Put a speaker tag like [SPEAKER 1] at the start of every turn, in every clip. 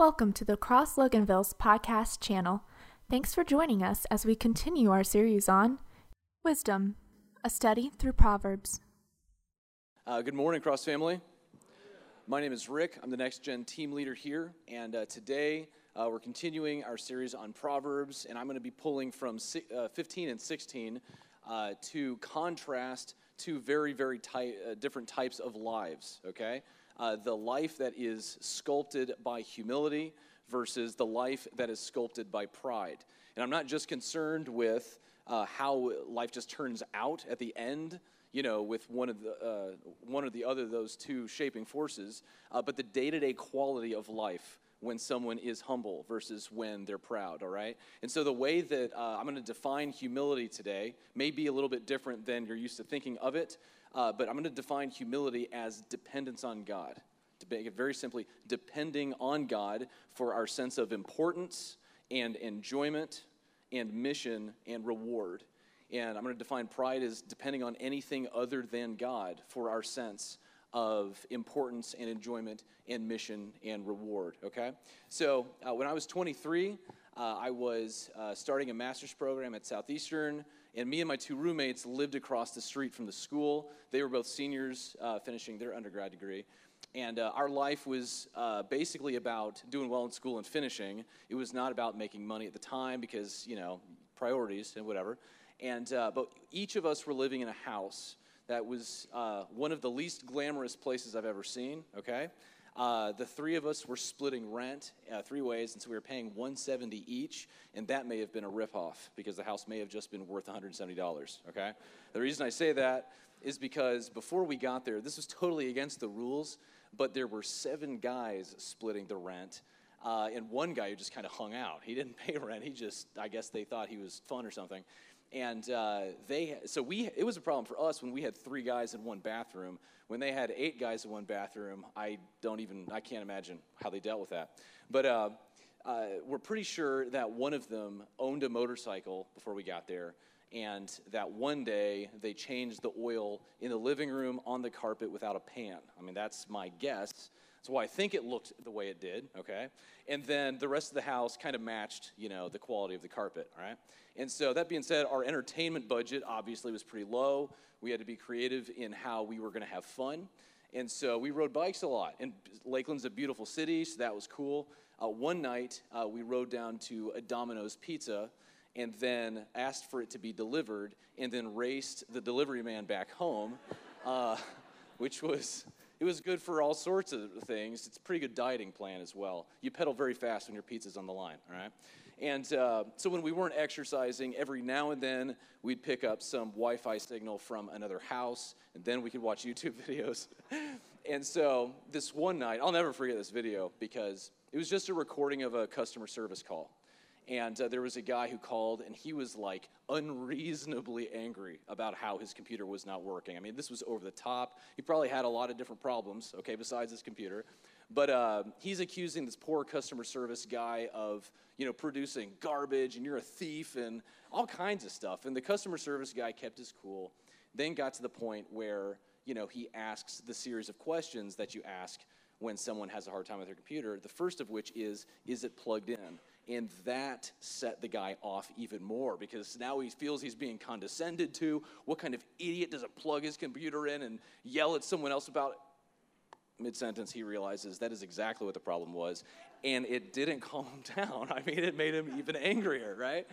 [SPEAKER 1] Welcome to the Cross Loganville's podcast channel. Thanks for joining us as we continue our series on Wisdom, a study through Proverbs.
[SPEAKER 2] Uh, good morning, Cross family. My name is Rick. I'm the next gen team leader here, and uh, today uh, we're continuing our series on Proverbs, and I'm going to be pulling from si- uh, 15 and 16 uh, to contrast two very, very ty- uh, different types of lives, okay? Uh, the life that is sculpted by humility versus the life that is sculpted by pride. And I'm not just concerned with uh, how life just turns out at the end, you know, with one of the uh, one or the other of those two shaping forces, uh, but the day-to-day quality of life when someone is humble versus when they're proud, all right? And so the way that uh, I'm going to define humility today may be a little bit different than you're used to thinking of it, uh, but I'm going to define humility as dependence on God. To make it very simply, depending on God for our sense of importance and enjoyment and mission and reward. And I'm going to define pride as depending on anything other than God for our sense of importance and enjoyment and mission and reward. Okay? So uh, when I was 23, uh, I was uh, starting a master's program at Southeastern. And me and my two roommates lived across the street from the school. They were both seniors uh, finishing their undergrad degree. And uh, our life was uh, basically about doing well in school and finishing. It was not about making money at the time because, you know, priorities and whatever. And, uh, but each of us were living in a house that was uh, one of the least glamorous places I've ever seen, okay? Uh, the three of us were splitting rent uh, three ways, and so we were paying 170 each, and that may have been a ripoff because the house may have just been worth $170. Okay, the reason I say that is because before we got there, this was totally against the rules, but there were seven guys splitting the rent. Uh, and one guy who just kind of hung out. He didn't pay rent. He just, I guess they thought he was fun or something and uh, they so we it was a problem for us when we had three guys in one bathroom. When they had eight guys in one bathroom i don't even i can't imagine how they dealt with that. But uh, uh, we're pretty sure that one of them owned a motorcycle before we got there. And that one day they changed the oil in the living room on the carpet without a pan. I mean that's my guess so I think it looked the way it did, okay? And then the rest of the house kind of matched, you know, the quality of the carpet, all right? And so that being said, our entertainment budget obviously was pretty low. We had to be creative in how we were going to have fun. And so we rode bikes a lot. And Lakeland's a beautiful city, so that was cool. Uh, one night, uh, we rode down to a Domino's Pizza and then asked for it to be delivered and then raced the delivery man back home, uh, which was it was good for all sorts of things. It's a pretty good dieting plan as well. You pedal very fast when your pizza's on the line, all right? And uh, so when we weren't exercising, every now and then we'd pick up some Wi Fi signal from another house, and then we could watch YouTube videos. and so this one night, I'll never forget this video because it was just a recording of a customer service call. And uh, there was a guy who called, and he was like unreasonably angry about how his computer was not working. I mean, this was over the top. He probably had a lot of different problems, okay, besides his computer. But uh, he's accusing this poor customer service guy of, you know, producing garbage, and you're a thief, and all kinds of stuff. And the customer service guy kept his cool. Then got to the point where, you know, he asks the series of questions that you ask when someone has a hard time with their computer. The first of which is, is it plugged in? And that set the guy off even more because now he feels he's being condescended to. What kind of idiot doesn't plug his computer in and yell at someone else about it? Mid sentence, he realizes that is exactly what the problem was. And it didn't calm him down. I mean, it made him even angrier, right?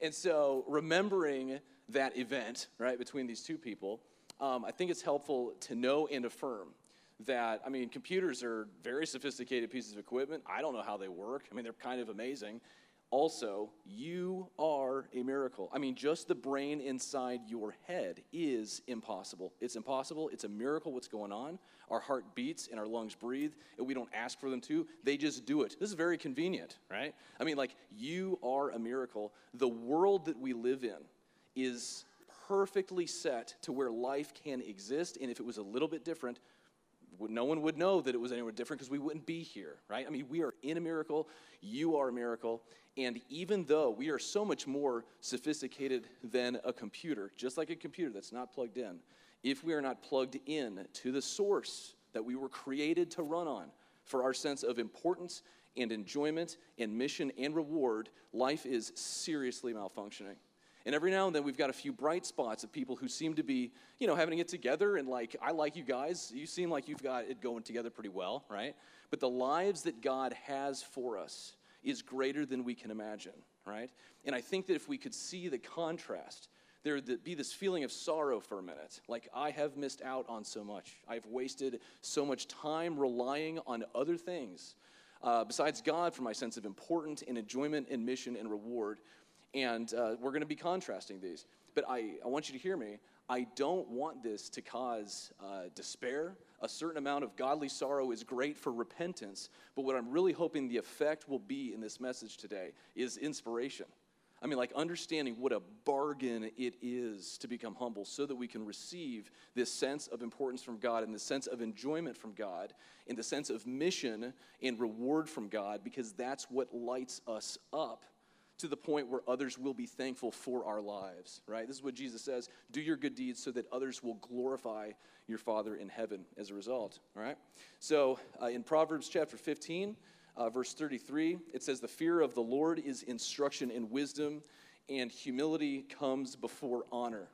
[SPEAKER 2] And so, remembering that event, right, between these two people, um, I think it's helpful to know and affirm that, I mean, computers are very sophisticated pieces of equipment. I don't know how they work. I mean, they're kind of amazing. Also, you are a miracle. I mean, just the brain inside your head is impossible. It's impossible. It's a miracle what's going on. Our heart beats and our lungs breathe, and we don't ask for them to. They just do it. This is very convenient, right? I mean, like, you are a miracle. The world that we live in is perfectly set to where life can exist, and if it was a little bit different, no one would know that it was anywhere different because we wouldn't be here, right? I mean, we are in a miracle, you are a miracle, and even though we are so much more sophisticated than a computer, just like a computer that's not plugged in, if we are not plugged in to the source that we were created to run on for our sense of importance and enjoyment and mission and reward, life is seriously malfunctioning. And every now and then we've got a few bright spots of people who seem to be, you know, having it together and like, I like you guys. You seem like you've got it going together pretty well, right? But the lives that God has for us is greater than we can imagine, right? And I think that if we could see the contrast, there would be this feeling of sorrow for a minute. Like, I have missed out on so much. I've wasted so much time relying on other things uh, besides God for my sense of importance and enjoyment and mission and reward. And uh, we're going to be contrasting these. But I, I want you to hear me. I don't want this to cause uh, despair. A certain amount of godly sorrow is great for repentance. But what I'm really hoping the effect will be in this message today is inspiration. I mean, like understanding what a bargain it is to become humble so that we can receive this sense of importance from God and the sense of enjoyment from God and the sense of mission and reward from God because that's what lights us up to the point where others will be thankful for our lives, right? This is what Jesus says do your good deeds so that others will glorify your Father in heaven as a result, all right? So uh, in Proverbs chapter 15, uh, verse 33, it says, The fear of the Lord is instruction in wisdom, and humility comes before honor.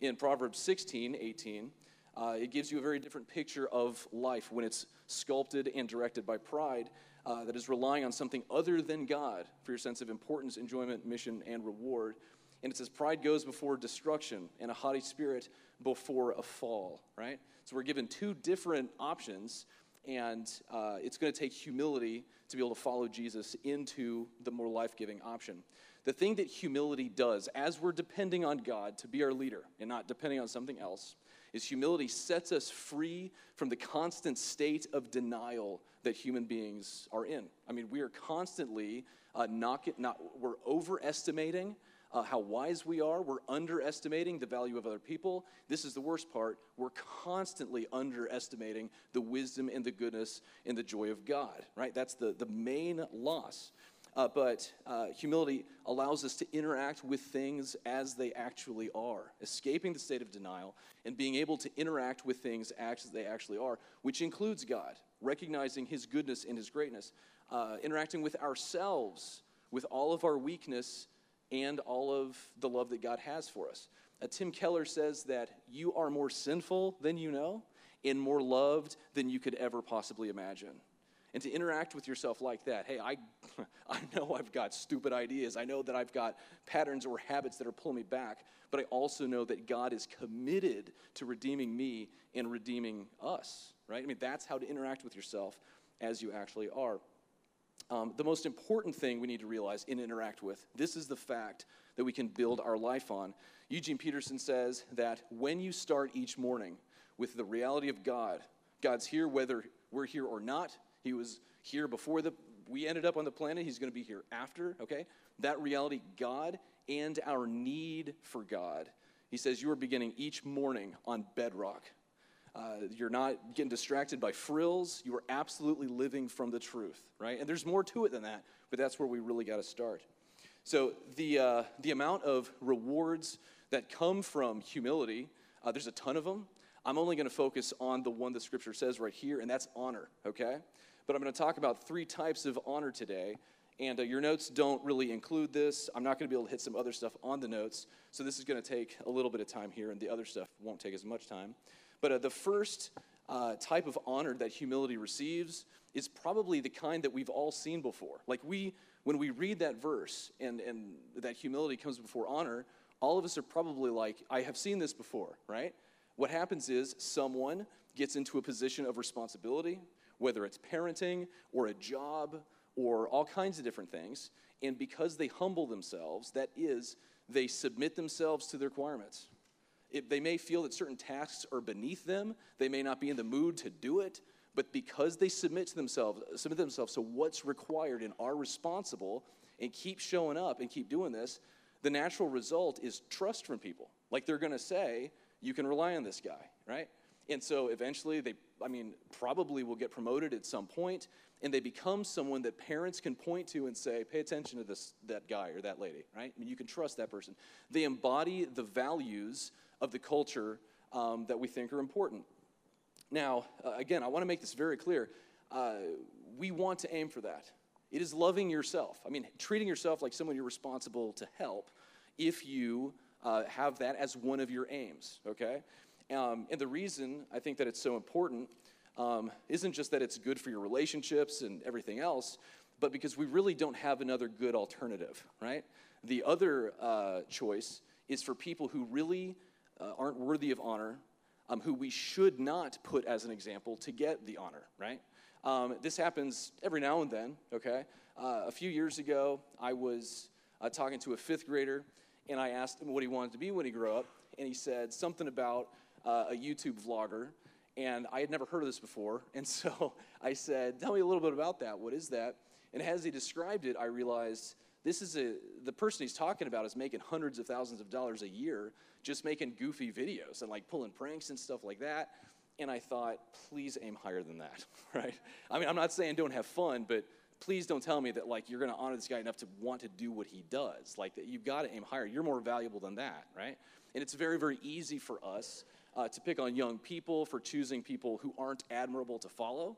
[SPEAKER 2] In Proverbs 16, 18, uh, it gives you a very different picture of life when it's sculpted and directed by pride uh, that is relying on something other than God for your sense of importance, enjoyment, mission, and reward. And it says, Pride goes before destruction, and a haughty spirit before a fall, right? So we're given two different options, and uh, it's going to take humility to be able to follow Jesus into the more life giving option. The thing that humility does, as we're depending on God to be our leader and not depending on something else, is humility sets us free from the constant state of denial that human beings are in. I mean, we are constantly uh, not, not, we're overestimating uh, how wise we are. We're underestimating the value of other people. This is the worst part. We're constantly underestimating the wisdom and the goodness and the joy of God, right? That's the, the main loss. Uh, but uh, humility allows us to interact with things as they actually are, escaping the state of denial and being able to interact with things as they actually are, which includes God, recognizing His goodness and His greatness, uh, interacting with ourselves with all of our weakness and all of the love that God has for us. Uh, Tim Keller says that you are more sinful than you know and more loved than you could ever possibly imagine and to interact with yourself like that. Hey, I, I know I've got stupid ideas. I know that I've got patterns or habits that are pulling me back, but I also know that God is committed to redeeming me and redeeming us, right? I mean, that's how to interact with yourself as you actually are. Um, the most important thing we need to realize and interact with this is the fact that we can build our life on. Eugene Peterson says that when you start each morning with the reality of God, God's here whether we're here or not, he was here before the, we ended up on the planet. He's going to be here after, okay? That reality, God and our need for God. He says, You are beginning each morning on bedrock. Uh, you're not getting distracted by frills. You are absolutely living from the truth, right? And there's more to it than that, but that's where we really got to start. So, the, uh, the amount of rewards that come from humility, uh, there's a ton of them. I'm only going to focus on the one that Scripture says right here, and that's honor, okay? But I'm going to talk about three types of honor today. And uh, your notes don't really include this. I'm not going to be able to hit some other stuff on the notes. So this is going to take a little bit of time here, and the other stuff won't take as much time. But uh, the first uh, type of honor that humility receives is probably the kind that we've all seen before. Like we, when we read that verse and, and that humility comes before honor, all of us are probably like, I have seen this before, right? What happens is someone gets into a position of responsibility whether it's parenting or a job or all kinds of different things. And because they humble themselves, that is, they submit themselves to the requirements. It, they may feel that certain tasks are beneath them, they may not be in the mood to do it, but because they submit to themselves, submit themselves to what's required and are responsible and keep showing up and keep doing this, the natural result is trust from people. Like they're to say, you can rely on this guy, right? And so eventually they, I mean, probably will get promoted at some point, and they become someone that parents can point to and say, pay attention to this, that guy or that lady, right? I mean, you can trust that person. They embody the values of the culture um, that we think are important. Now, uh, again, I want to make this very clear. Uh, we want to aim for that. It is loving yourself. I mean, treating yourself like someone you're responsible to help if you uh, have that as one of your aims, okay? Um, and the reason I think that it's so important um, isn't just that it's good for your relationships and everything else, but because we really don't have another good alternative, right? The other uh, choice is for people who really uh, aren't worthy of honor, um, who we should not put as an example to get the honor, right? Um, this happens every now and then, okay? Uh, a few years ago, I was uh, talking to a fifth grader, and I asked him what he wanted to be when he grew up, and he said something about uh, a YouTube vlogger, and I had never heard of this before, and so I said, Tell me a little bit about that. What is that? And as he described it, I realized this is a the person he's talking about is making hundreds of thousands of dollars a year just making goofy videos and like pulling pranks and stuff like that and I thought, please aim higher than that, right? I mean, I'm not saying don't have fun, but please don't tell me that like you're going to honor this guy enough to want to do what he does. Like that, you've got to aim higher. You're more valuable than that, right? And it's very, very easy for us uh, to pick on young people for choosing people who aren't admirable to follow.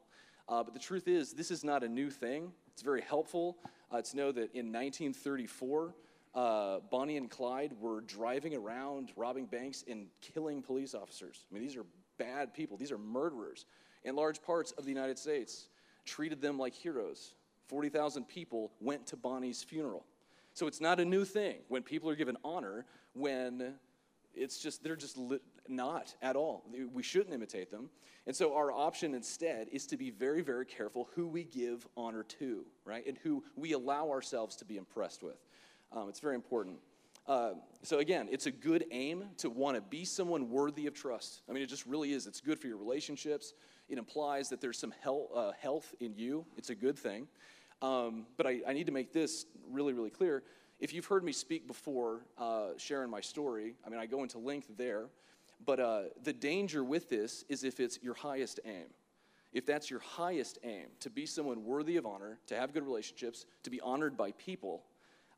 [SPEAKER 2] Uh, but the truth is, this is not a new thing. It's very helpful uh, to know that in 1934, uh, Bonnie and Clyde were driving around, robbing banks, and killing police officers. I mean, these are bad people. These are murderers. In large parts of the United States, treated them like heroes. 40,000 people went to Bonnie's funeral. So it's not a new thing when people are given honor when it's just, they're just li- not at all. We shouldn't imitate them. And so our option instead is to be very, very careful who we give honor to, right? And who we allow ourselves to be impressed with. Um, it's very important. Uh, so again, it's a good aim to want to be someone worthy of trust. I mean, it just really is. It's good for your relationships. It implies that there's some health, uh, health in you. It's a good thing. Um, but I, I, need to make this really, really clear. If you've heard me speak before, uh, sharing my story, I mean, I go into length there. But uh, the danger with this is if it's your highest aim. If that's your highest aim, to be someone worthy of honor, to have good relationships, to be honored by people,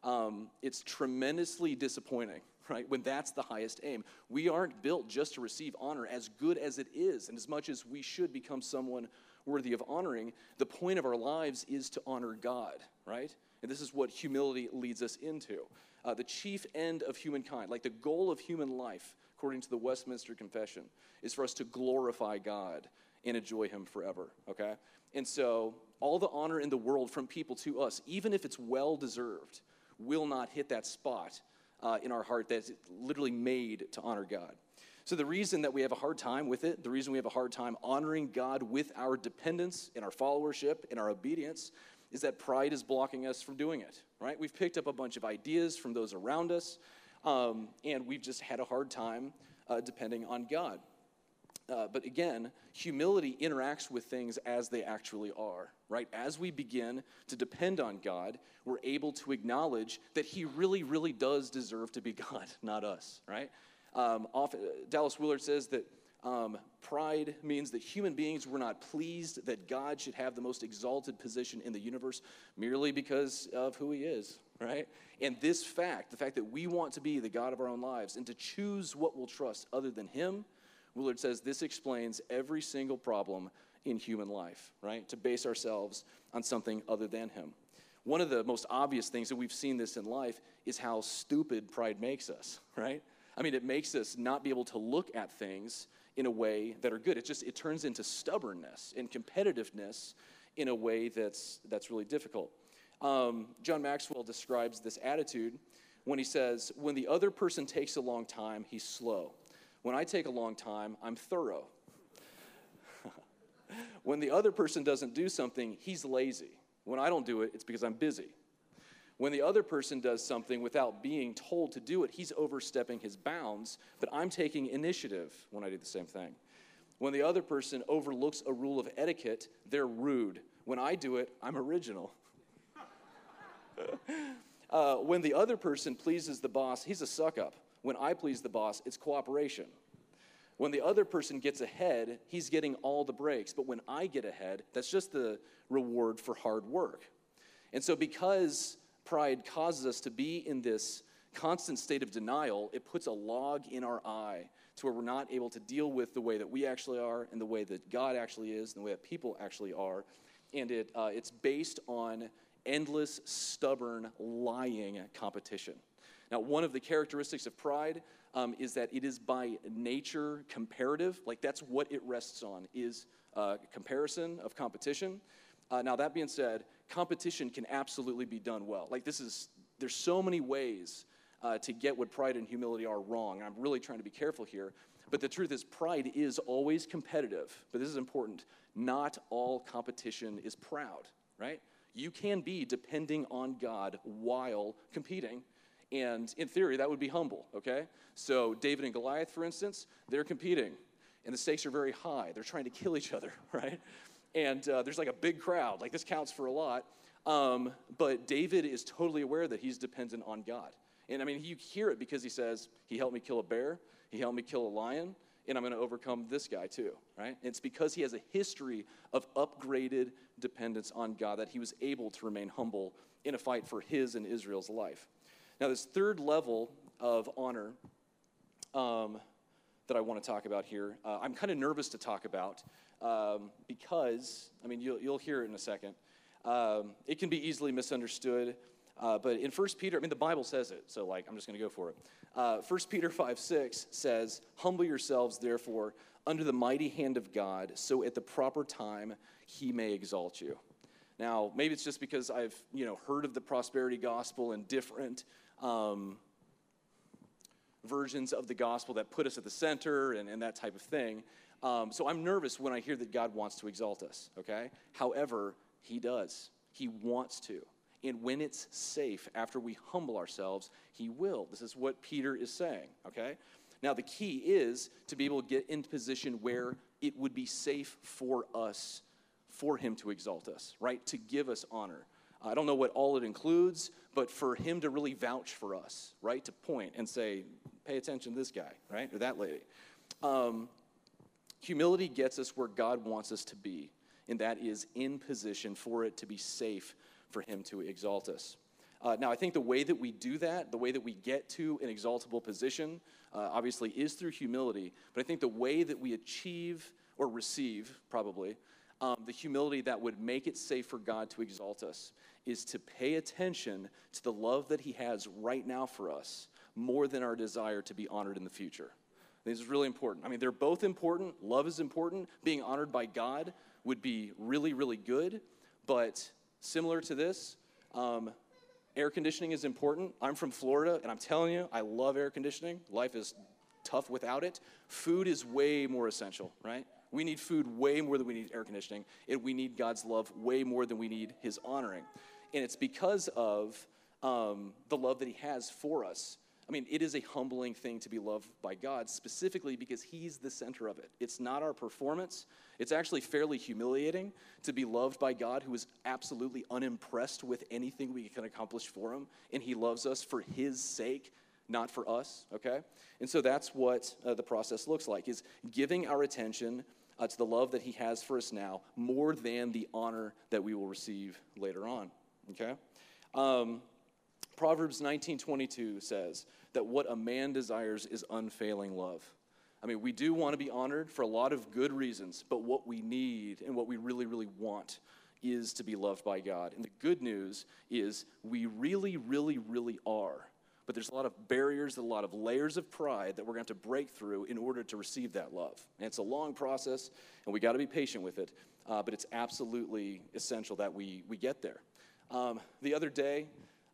[SPEAKER 2] um, it's tremendously disappointing, right? When that's the highest aim. We aren't built just to receive honor, as good as it is, and as much as we should become someone worthy of honoring, the point of our lives is to honor God, right? And this is what humility leads us into. Uh, the chief end of humankind, like the goal of human life, according to the Westminster Confession, is for us to glorify God and enjoy Him forever, okay? And so, all the honor in the world from people to us, even if it's well deserved, will not hit that spot uh, in our heart that's literally made to honor God. So, the reason that we have a hard time with it, the reason we have a hard time honoring God with our dependence and our followership and our obedience, is that pride is blocking us from doing it, right? We've picked up a bunch of ideas from those around us, um, and we've just had a hard time uh, depending on God. Uh, but again, humility interacts with things as they actually are, right? As we begin to depend on God, we're able to acknowledge that He really, really does deserve to be God, not us, right? Um, often, Dallas Willard says that um, pride means that human beings were not pleased that God should have the most exalted position in the universe merely because of who He is, right? And this fact, the fact that we want to be the God of our own lives and to choose what we'll trust other than Him Willard says this explains every single problem in human life, right? To base ourselves on something other than Him. One of the most obvious things that we've seen this in life is how stupid pride makes us, right? I mean, it makes us not be able to look at things in a way that are good. It just it turns into stubbornness and competitiveness in a way that's that's really difficult. Um, John Maxwell describes this attitude when he says, "When the other person takes a long time, he's slow." When I take a long time, I'm thorough. when the other person doesn't do something, he's lazy. When I don't do it, it's because I'm busy. When the other person does something without being told to do it, he's overstepping his bounds, but I'm taking initiative when I do the same thing. When the other person overlooks a rule of etiquette, they're rude. When I do it, I'm original. Uh, when the other person pleases the boss, he's a suck up. When I please the boss, it's cooperation. When the other person gets ahead, he's getting all the breaks. But when I get ahead, that's just the reward for hard work. And so, because pride causes us to be in this constant state of denial, it puts a log in our eye to where we're not able to deal with the way that we actually are and the way that God actually is and the way that people actually are. And it, uh, it's based on endless, stubborn, lying competition. Now, one of the characteristics of pride um, is that it is by nature comparative. Like that's what it rests on is uh, comparison of competition. Uh, now, that being said, competition can absolutely be done well. Like this is there's so many ways uh, to get what pride and humility are wrong. I'm really trying to be careful here. But the truth is, pride is always competitive. But this is important. Not all competition is proud, right? You can be depending on God while competing. And in theory, that would be humble, okay? So, David and Goliath, for instance, they're competing, and the stakes are very high. They're trying to kill each other, right? And uh, there's like a big crowd. Like, this counts for a lot. Um, but David is totally aware that he's dependent on God. And I mean, you hear it because he says, He helped me kill a bear, He helped me kill a lion, and I'm going to overcome this guy too, right? It's because he has a history of upgraded dependence on God that he was able to remain humble in a fight for his and Israel's life. Now, this third level of honor um, that I want to talk about here, uh, I'm kind of nervous to talk about um, because, I mean, you'll, you'll hear it in a second. Um, it can be easily misunderstood. Uh, but in 1 Peter, I mean, the Bible says it, so like, I'm just going to go for it. Uh, 1 Peter 5 6 says, Humble yourselves, therefore, under the mighty hand of God, so at the proper time he may exalt you. Now, maybe it's just because I've, you know, heard of the prosperity gospel and different um, versions of the gospel that put us at the center and, and that type of thing. Um, so I'm nervous when I hear that God wants to exalt us, okay? However, he does. He wants to. And when it's safe, after we humble ourselves, He will. This is what Peter is saying, okay? Now, the key is to be able to get in position where it would be safe for us, for Him to exalt us, right? To give us honor. I don't know what all it includes, but for Him to really vouch for us, right? To point and say, pay attention to this guy, right? Or that lady. Um, humility gets us where God wants us to be, and that is in position for it to be safe for him to exalt us. Uh, now, I think the way that we do that, the way that we get to an exaltable position, uh, obviously is through humility. But I think the way that we achieve or receive, probably, um, the humility that would make it safe for God to exalt us is to pay attention to the love that He has right now for us more than our desire to be honored in the future. This is really important. I mean, they're both important. Love is important. Being honored by God would be really, really good. But Similar to this, um, air conditioning is important. I'm from Florida, and I'm telling you, I love air conditioning. Life is tough without it. Food is way more essential, right? We need food way more than we need air conditioning, and we need God's love way more than we need His honoring. And it's because of um, the love that He has for us I mean, it is a humbling thing to be loved by God, specifically because He's the center of it. It's not our performance. It's actually fairly humiliating to be loved by God, who is absolutely unimpressed with anything we can accomplish for Him, and He loves us for His sake, not for us, okay? And so that's what uh, the process looks like, is giving our attention uh, to the love that He has for us now more than the honor that we will receive later on, okay? Um, Proverbs 19:22 says that what a man desires is unfailing love. I mean, we do want to be honored for a lot of good reasons, but what we need and what we really really want is to be loved by God. And the good news is we really really really are. But there's a lot of barriers, a lot of layers of pride that we're going to have to break through in order to receive that love. And it's a long process, and we got to be patient with it. Uh, but it's absolutely essential that we, we get there. Um, the other day,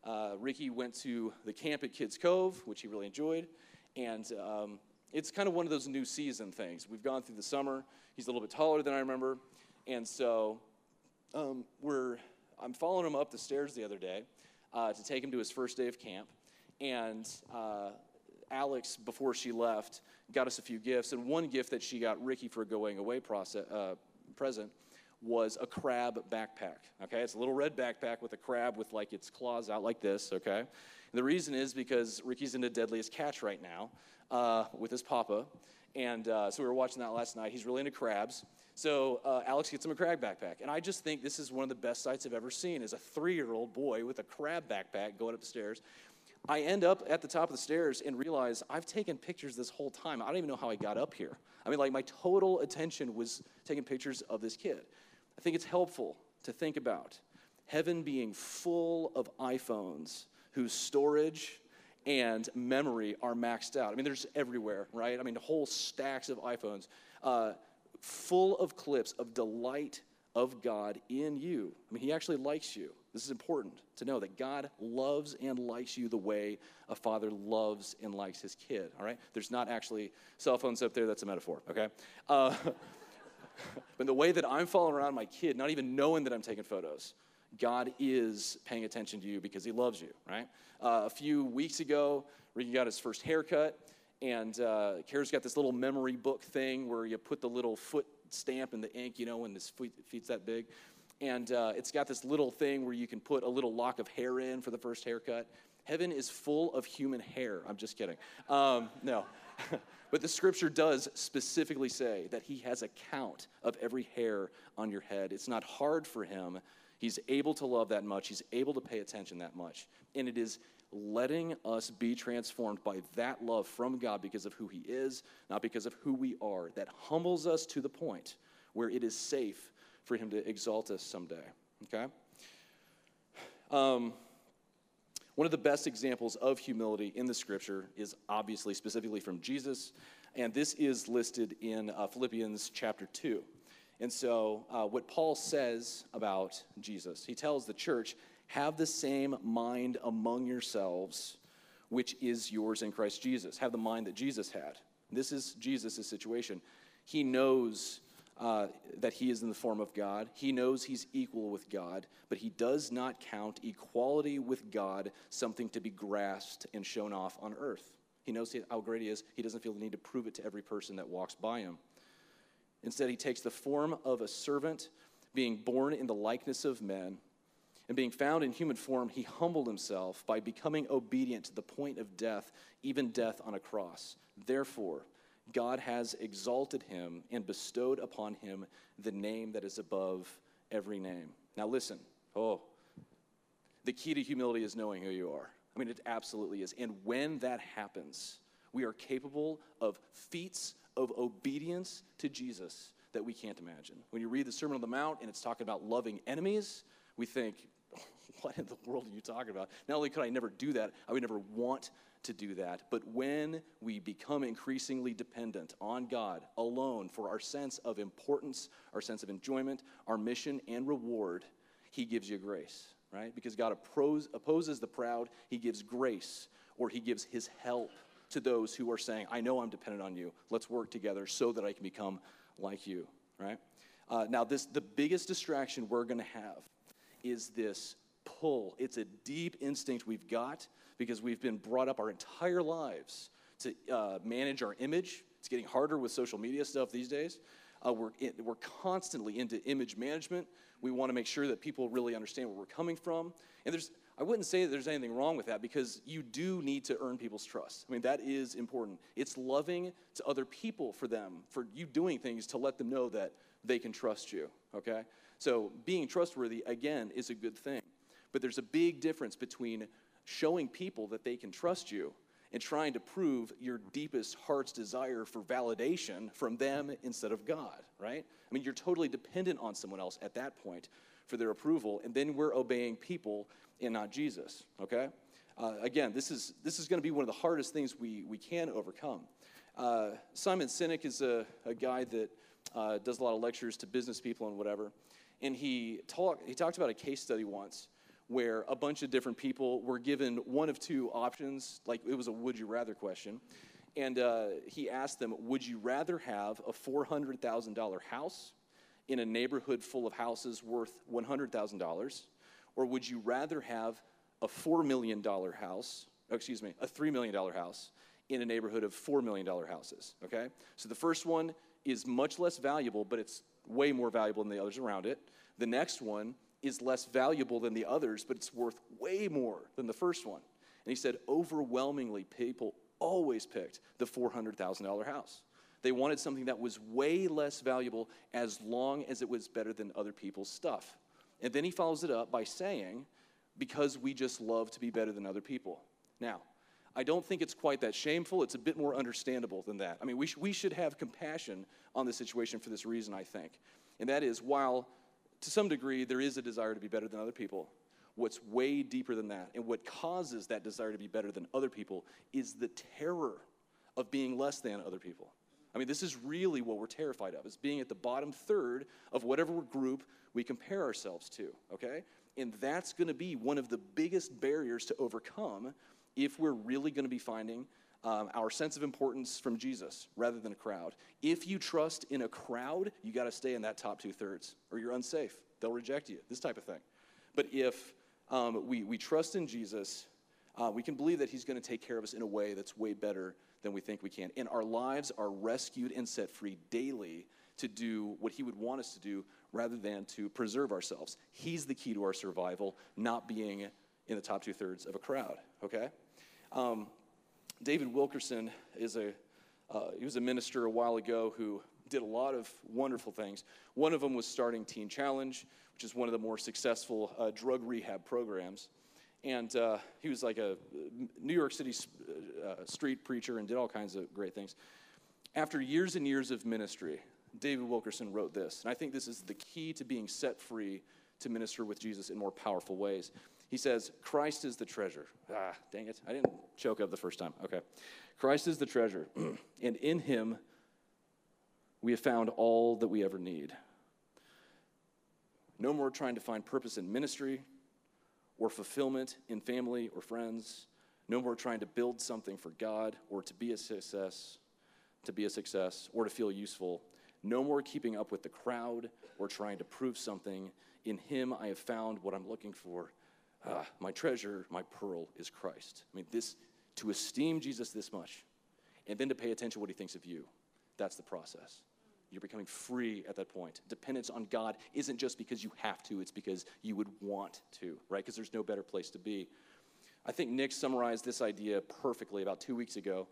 [SPEAKER 2] uh, Ricky went to the camp at Kids Cove, which he really enjoyed, and um, it's kind of one of those new season things. We've gone through the summer. He's a little bit taller than I remember, and so um, we're. I'm following him up the stairs the other day uh, to take him to his first day of camp, and uh, Alex, before she left, got us a few gifts, and one gift that she got Ricky for a going away process, uh, present was a crab backpack. Okay, it's a little red backpack with a crab with like its claws out like this. Okay, and the reason is because Ricky's into Deadliest Catch right now uh, with his papa, and uh, so we were watching that last night. He's really into crabs. So uh, Alex gets him a crab backpack, and I just think this is one of the best sights I've ever seen. Is a three-year-old boy with a crab backpack going up the stairs. I end up at the top of the stairs and realize I've taken pictures this whole time. I don't even know how I got up here. I mean, like my total attention was taking pictures of this kid. I think it's helpful to think about heaven being full of iPhones whose storage and memory are maxed out. I mean, there's everywhere, right? I mean, whole stacks of iPhones uh, full of clips of delight of God in you. I mean, He actually likes you. This is important to know that God loves and likes you the way a father loves and likes his kid, all right? There's not actually cell phones up there, that's a metaphor, okay? Uh, but the way that I'm following around my kid, not even knowing that I'm taking photos, God is paying attention to you because he loves you, right? Uh, a few weeks ago, Ricky got his first haircut, and uh, Kara's got this little memory book thing where you put the little foot stamp in the ink, you know, when his feet, feet's that big. And uh, it's got this little thing where you can put a little lock of hair in for the first haircut. Heaven is full of human hair. I'm just kidding. Um, no. but the scripture does specifically say that he has a count of every hair on your head. It's not hard for him He's able to love that much, he's able to pay attention that much. And it is letting us be transformed by that love from God because of who he is, not because of who we are, that humbles us to the point where it is safe for him to exalt us someday. Okay? Um, one of the best examples of humility in the scripture is obviously specifically from Jesus, and this is listed in uh, Philippians chapter 2. And so, uh, what Paul says about Jesus, he tells the church, have the same mind among yourselves, which is yours in Christ Jesus. Have the mind that Jesus had. This is Jesus' situation. He knows uh, that he is in the form of God. He knows he's equal with God, but he does not count equality with God something to be grasped and shown off on earth. He knows how great he is. He doesn't feel the need to prove it to every person that walks by him. Instead, he takes the form of a servant, being born in the likeness of men. And being found in human form, he humbled himself by becoming obedient to the point of death, even death on a cross. Therefore, God has exalted him and bestowed upon him the name that is above every name. Now, listen. Oh, the key to humility is knowing who you are. I mean, it absolutely is. And when that happens, we are capable of feats of obedience to Jesus that we can't imagine. When you read the Sermon on the Mount and it's talking about loving enemies, we think, what in the world are you talking about? Not only could I never do that, I would never want to do that. But when we become increasingly dependent on God alone for our sense of importance, our sense of enjoyment, our mission, and reward, He gives you grace, right? Because God opposes the proud, He gives grace, or He gives His help to those who are saying, I know I'm dependent on you. Let's work together so that I can become like you, right? Uh, now, this, the biggest distraction we're going to have is this pull. It's a deep instinct we've got because we've been brought up our entire lives to uh, manage our image. It's getting harder with social media stuff these days. Uh, we're, in, we're constantly into image management. We want to make sure that people really understand where we're coming from. And there's, I wouldn't say that there's anything wrong with that because you do need to earn people's trust. I mean, that is important. It's loving to other people for them, for you doing things to let them know that they can trust you, okay? So being trustworthy, again, is a good thing. But there's a big difference between showing people that they can trust you and trying to prove your deepest heart's desire for validation from them instead of God, right? I mean, you're totally dependent on someone else at that point for their approval, and then we're obeying people and not Jesus, okay? Uh, again, this is, this is going to be one of the hardest things we, we can overcome. Uh, Simon Sinek is a, a guy that uh, does a lot of lectures to business people and whatever. And he, talk, he talked about a case study once where a bunch of different people were given one of two options, like it was a would you rather question. And uh, he asked them, Would you rather have a $400,000 house in a neighborhood full of houses worth $100,000? Or would you rather have a $4 million house, excuse me, a $3 million house in a neighborhood of $4 million houses? Okay? So the first one is much less valuable, but it's way more valuable than the others around it. The next one is less valuable than the others, but it's worth way more than the first one. And he said, overwhelmingly, people always picked the $400,000 house. They wanted something that was way less valuable as long as it was better than other people's stuff. And then he follows it up by saying, because we just love to be better than other people. Now, I don't think it's quite that shameful. It's a bit more understandable than that. I mean, we, sh- we should have compassion on the situation for this reason, I think. And that is, while to some degree, there is a desire to be better than other people. What's way deeper than that, and what causes that desire to be better than other people, is the terror of being less than other people. I mean, this is really what we're terrified of, is being at the bottom third of whatever group we compare ourselves to, okay? And that's to be one of the biggest barriers to overcome if we're really to be finding um, our sense of importance from Jesus rather than a crowd. If you trust in a crowd, you got to stay in that top two thirds, or you're unsafe. They'll reject you, this type of thing. But if um, we, we trust in Jesus, uh, we can believe that He's going to take care of us in a way that's way better than we think we can. And our lives are rescued and set free daily to do what He would want us to do rather than to preserve ourselves. He's the key to our survival, not being in the top two thirds of a crowd, okay? Um, David Wilkerson is a, uh, he was a minister a while ago who did a lot of wonderful things. One of them was starting Teen Challenge, which is one of the more successful uh, drug rehab programs. And uh, he was like a New York City uh, street preacher and did all kinds of great things. After years and years of ministry, David Wilkerson wrote this, and I think this is the key to being set free to minister with Jesus in more powerful ways. He says, Christ is the treasure. Ah, dang it. I didn't choke up the first time. Okay. Christ is the treasure, and in him we have found all that we ever need. No more trying to find purpose in ministry or fulfillment in family or friends. No more trying to build something for God or to be a success, to be a success or to feel useful. No more keeping up with the crowd or trying to prove something. In him I have found what I'm looking for ah, my treasure, my pearl is Christ. I mean, this, to esteem Jesus this much and then to pay attention to what he thinks of you, that's the process. You're becoming free at that point. Dependence on God isn't just because you have to, it's because you would want to, right? Because there's no better place to be. I think Nick summarized this idea perfectly about two weeks ago.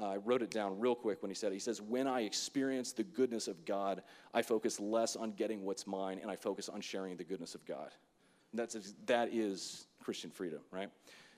[SPEAKER 2] Uh, I wrote it down real quick when he said it. He says, When I experience the goodness of God, I focus less on getting what's mine and I focus on sharing the goodness of God. That's, that is Christian freedom, right?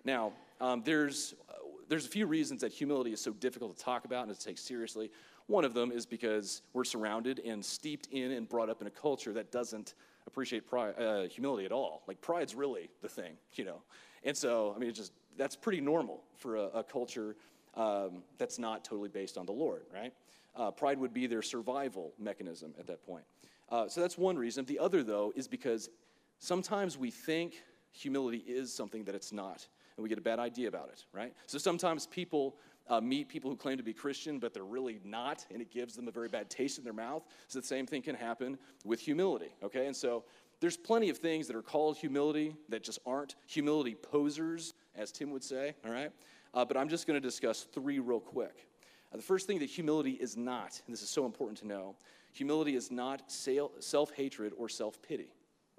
[SPEAKER 2] Now, um, there's, uh, there's a few reasons that humility is so difficult to talk about and to take seriously. One of them is because we're surrounded and steeped in and brought up in a culture that doesn't appreciate pride, uh, humility at all. Like, pride's really the thing, you know? And so, I mean, it's just, that's pretty normal for a, a culture um, that's not totally based on the Lord, right? Uh, pride would be their survival mechanism at that point. Uh, so that's one reason. The other, though, is because Sometimes we think humility is something that it's not, and we get a bad idea about it, right? So sometimes people uh, meet people who claim to be Christian, but they're really not, and it gives them a very bad taste in their mouth. So the same thing can happen with humility, okay? And so there's plenty of things that are called humility that just aren't humility posers, as Tim would say, all right? Uh, but I'm just to discuss three real quick. Uh, the first thing that humility is not, and this is so important to know humility is not self hatred or self pity,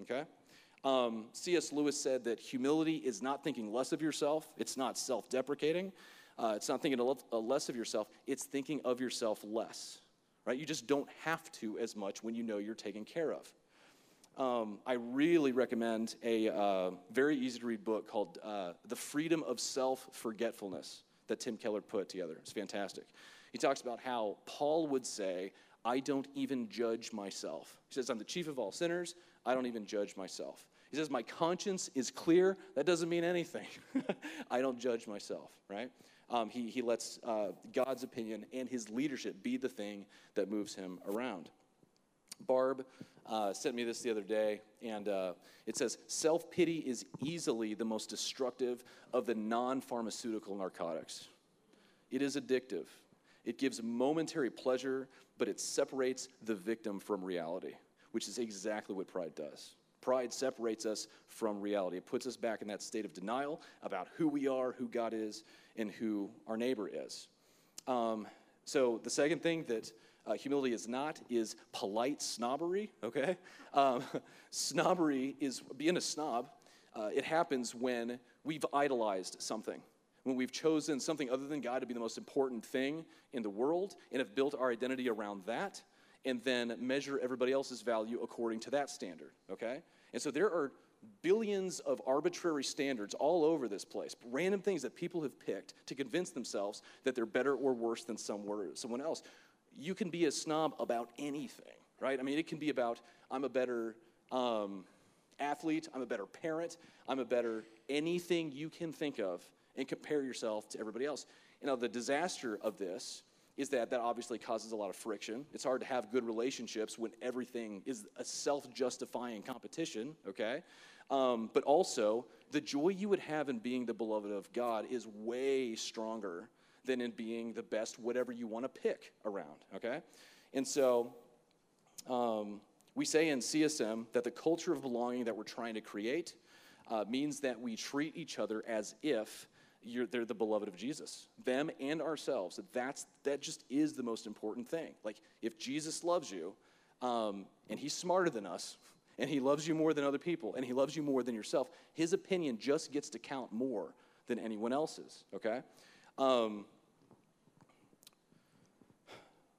[SPEAKER 2] okay? Um, C.S. Lewis said that humility is not thinking less of yourself, it's not self deprecating, uh, it's not thinking less of yourself, it's thinking of yourself less. Right? You just don't have to as much when you know you're taken care of. Um, I really recommend a uh, very easy to read book called uh, The Freedom of Self Forgetfulness that Tim Keller put together. It's fantastic. He talks about how Paul would say, I don't even judge myself. He says, I'm the chief of all sinners. I don't even judge myself. He says, My conscience is clear. That doesn't mean anything. I don't judge myself, right? Um, he, he lets uh, God's opinion and his leadership be the thing that moves him around. Barb uh, sent me this the other day, and uh, it says self pity is easily the most destructive of the non pharmaceutical narcotics. It is addictive, it gives momentary pleasure, but it separates the victim from reality which is exactly what pride does. Pride separates us from reality. It puts us back in that state of denial about who we are, who God is, and who our neighbor is. Um, so, the second thing that uh, humility is not is polite snobbery, okay? Um, snobbery is being a snob. Uh, it happens when we've idolized something, when we've chosen something other than God to be the most important thing in the world and have built our identity around that and then measure everybody else's value according to that standard, okay? And so there are billions of arbitrary standards all over this place, random things that people have picked to convince themselves that they're better or worse than someone else. You can be a snob about anything, right? I mean, it can be about, I'm a better um, athlete, I'm a better parent, I'm a better anything you can think of and compare yourself to everybody else. You know, the disaster of this is that that obviously causes a lot of friction. It's hard to have good relationships when everything is a self justifying competition, okay? Um, but also, the joy you would have in being the beloved of God is way stronger than in being the best, whatever you want to pick around, okay? And so, um, we say in CSM that the culture of belonging that we're trying to create uh, means that we treat each other as if they're the beloved of Jesus, them and ourselves. That's, that just is the most important thing. Like, if Jesus loves you, um, and he's smarter than us, and he loves you more than other people, and he loves you more than yourself, his opinion just gets to count more than anyone else's, okay? Um,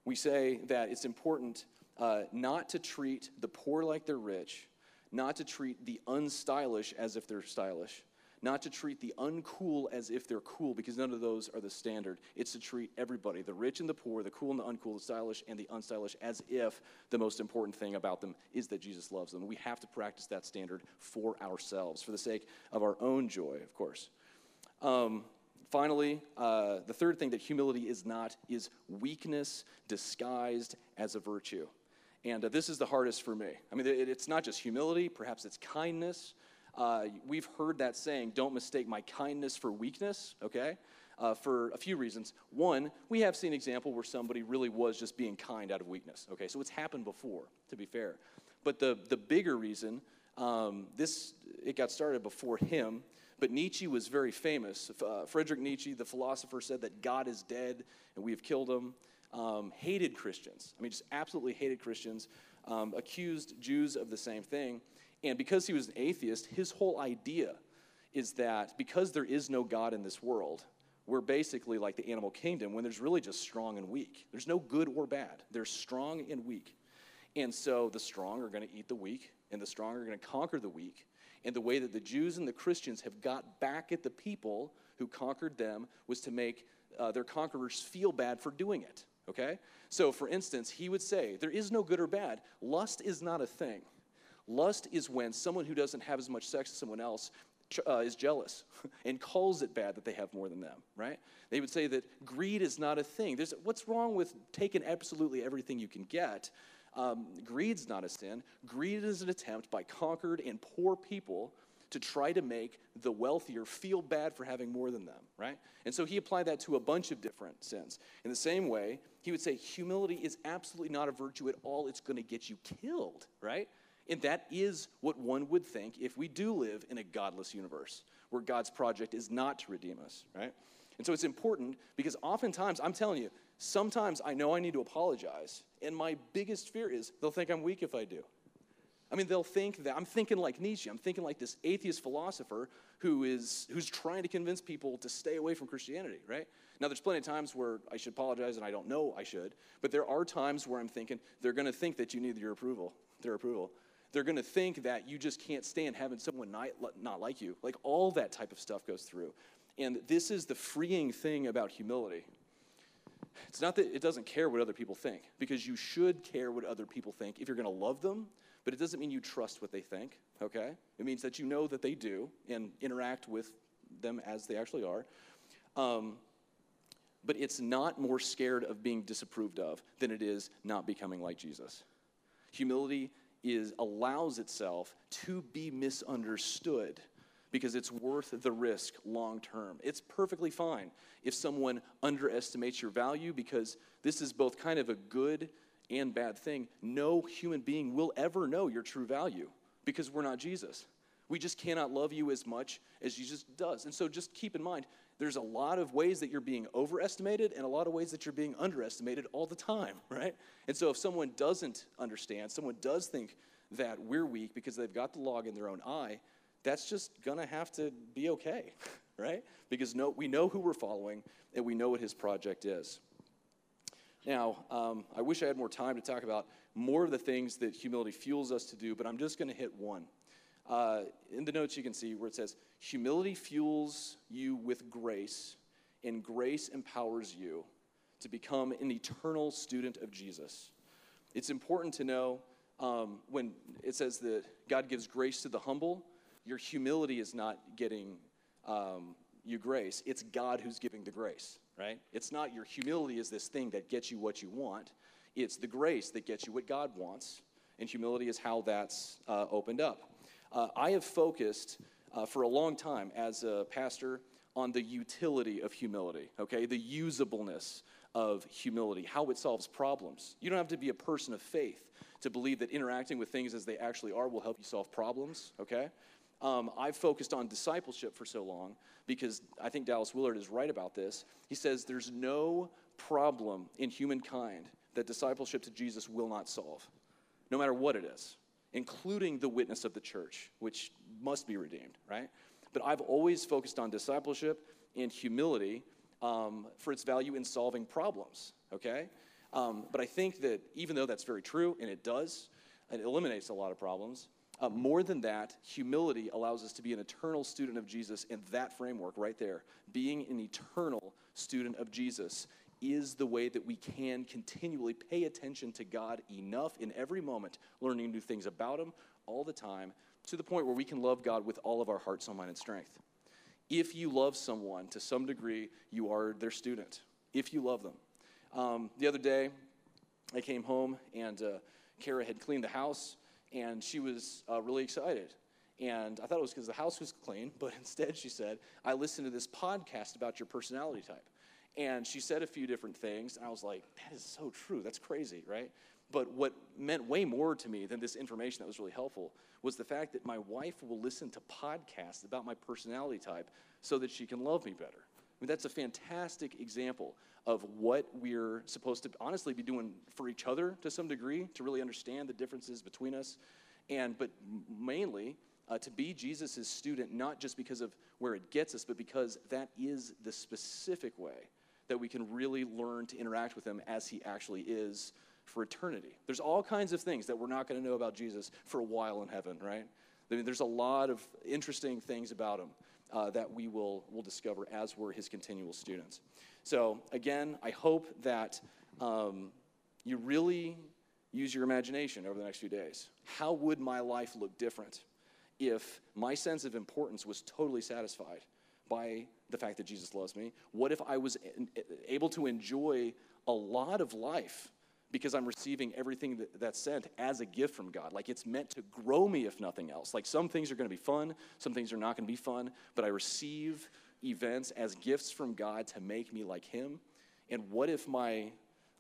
[SPEAKER 2] we say that it's important uh, not to treat the poor like they're rich, not to treat the unstylish as if they're stylish, not to treat the uncool as if they're cool, because none of those are the standard. It's to treat everybody, the rich and the poor, the cool and the uncool, the stylish and the unstylish, as if the most important thing about them is that Jesus loves them. We have to practice that standard for ourselves, for the sake of our own joy, of course. Um, finally, uh, the third thing that humility is not is weakness disguised as a virtue. And uh, this is the hardest for me. I mean, it, it's not just humility, perhaps it's kindness. Uh, we've heard that saying, don't mistake my kindness for weakness, okay? Uh, for a few reasons. One, we have seen example where somebody really was just being kind out of weakness, okay? So it's happened before, to be fair. But the, the bigger reason, um, this, it got started before him, but Nietzsche was very famous. Uh, Friedrich Nietzsche, the philosopher, said that God is dead and we have killed him um, hated Christians. I mean, just absolutely hated Christians, um, accused Jews of the same thing. And because he was an atheist, his whole idea is that because there is no God in this world, we're basically like the animal kingdom when there's really just strong and weak. There's no good or bad, there's strong and weak. And so the strong are going to eat the weak, and the strong are going to conquer the weak. And the way that the Jews and the Christians have got back at the people who conquered them was to make uh, their conquerors feel bad for doing it okay? So, for instance, he would say, There is no good or bad. Lust is not a thing. Lust is when someone who doesn't have as much sex as someone else uh, is jealous and calls it bad that they have more than them, right? They would say that greed is not a thing. There's, what's wrong with taking absolutely everything you can get? Um, greed's not a sin. Greed is an attempt by conquered and poor people to try to make the wealthier feel bad for having more than them, right? And so he applied that to a bunch of different sins. In the same way, he would say humility is absolutely not a virtue at all. It's going to get you killed, right? And that is what one would think if we do live in a godless universe where God's project is not to redeem us, right? And so it's important because oftentimes, I'm telling you, sometimes I know I need to apologize, and my biggest fear is they'll think I'm weak if I do. I mean, they'll think that I'm thinking like Nietzsche. I'm thinking like this atheist philosopher who is who's trying to convince people to stay away from Christianity, right? Now, there's plenty of times where I should apologize and I don't know I should, but there are times where I'm thinking they're going to think that you need your approval, their approval. They're going to think that you just can't stand having someone not, like you. Like all that type of stuff goes through. And this is the freeing thing about humility. It's not that it doesn't care what other people think, because you should care what other people think if you're going to love them but it doesn't mean you trust what they think, okay? It means that you know that they do and interact with them as they actually are. Um, but it's not more scared of being disapproved of than it is not becoming like Jesus. Humility is allows itself to be misunderstood because it's worth the risk long term. It's perfectly fine if someone underestimates your value because this is both kind of a good and bad thing, no human being will ever know your true value because we're not Jesus. We just cannot love you as much as Jesus does. And so just keep in mind, there's a lot of ways that you're being overestimated and a lot of ways that you're being underestimated all the time, right? And so if someone doesn't understand, someone does think that we're weak because they've got the log in their own eye, that's just gonna have to be okay, right? Because no, we know who we're following and we know what his project is. Now, um, I wish I had more time to talk about more of the things that humility fuels us to do, but I'm just to hit one. Uh, in the notes, you can see where it says, Humility fuels you with grace, and grace empowers you to become an eternal student of Jesus. It's important to know um, when it says that God gives grace to the humble, your humility is not getting um, you grace. It's God who's giving the grace, right? It's not your humility is this thing that gets you what you want. It's the grace that gets you what God wants. And humility is how that's uh, opened up. Uh, I have focused uh, for a long time as a pastor on the utility of humility, okay? The usableness of humility, how it solves problems. You don't have to be a person of faith to believe that interacting with things as they actually are will help you solve problems, okay? Um, I've focused on discipleship for so long because I think Dallas Willard is right about this. He says there's no problem in humankind that discipleship to Jesus will not solve, no matter what it is, including the witness of the church, which must be redeemed, right? But I've always focused on discipleship and humility um, for its value in solving problems, okay? Um, but I think that even though that's very true, and it does, it eliminates a lot of problems, uh, more than that, humility allows us to be an eternal student of Jesus in that framework right there. Being an eternal student of Jesus is the way that we can continually pay attention to God enough in every moment, learning new things about Him all the time, to the point where we can love God with all of our heart, soul, mind, and strength. If you love someone to some degree, you are their student. If you love them. Um, the other day, I came home and uh, Kara had cleaned the house and she was uh, really excited. And I thought it was because the house was clean, but instead she said, I listened to this podcast about your personality type. And she said a few different things, and I was like, that is so true. That's crazy, right? But what meant way more to me than this information that was really helpful was the fact that my wife will listen to podcasts about my personality type so that she can love me better. I mean, that's a fantastic example of what we're supposed to honestly be doing for each other to some degree to really understand the differences between us. And, but mainly, uh, to be Jesus' student, not just because of where it gets us, but because that is the specific way that we can really learn to interact with him as he actually is for eternity. There's all kinds of things that we're not going to know about Jesus for a while in heaven, right? I mean, there's a lot of interesting things about him uh, that we will, will discover as we're his continual students. So, again, I hope that um, you really use your imagination over the next few days. How would my life look different if my sense of importance was totally satisfied by the fact that Jesus loves me? What if I was able to enjoy a lot of life because I'm receiving everything that, that's sent as a gift from God. Like it's meant to grow me, if nothing else. Like some things are going to be fun, some things are not going to be fun, but I receive events as gifts from God to make me like Him. And what if my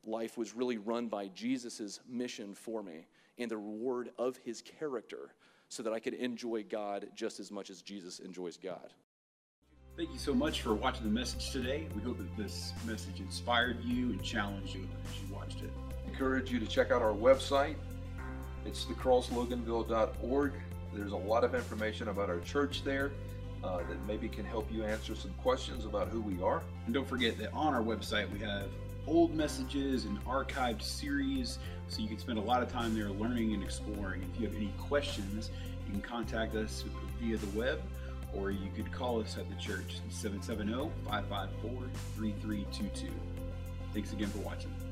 [SPEAKER 2] life was really run by Jesus' mission for me and the reward of His character so that I could enjoy God just as much as Jesus enjoys God?
[SPEAKER 3] Thank you so much for watching the message today. We hope that this message inspired you and challenged you as you watched it
[SPEAKER 4] encourage you to check out our website. It's thecrossloganville.org. There's a lot of information about our church there uh, that maybe can help you answer some questions about who we are.
[SPEAKER 3] And don't forget that on our website we have old messages and archived series so you can spend a lot of time there learning and exploring. If you have any questions, you can contact us via the web or you could call us at the church 770 554 3322. Thanks again for watching.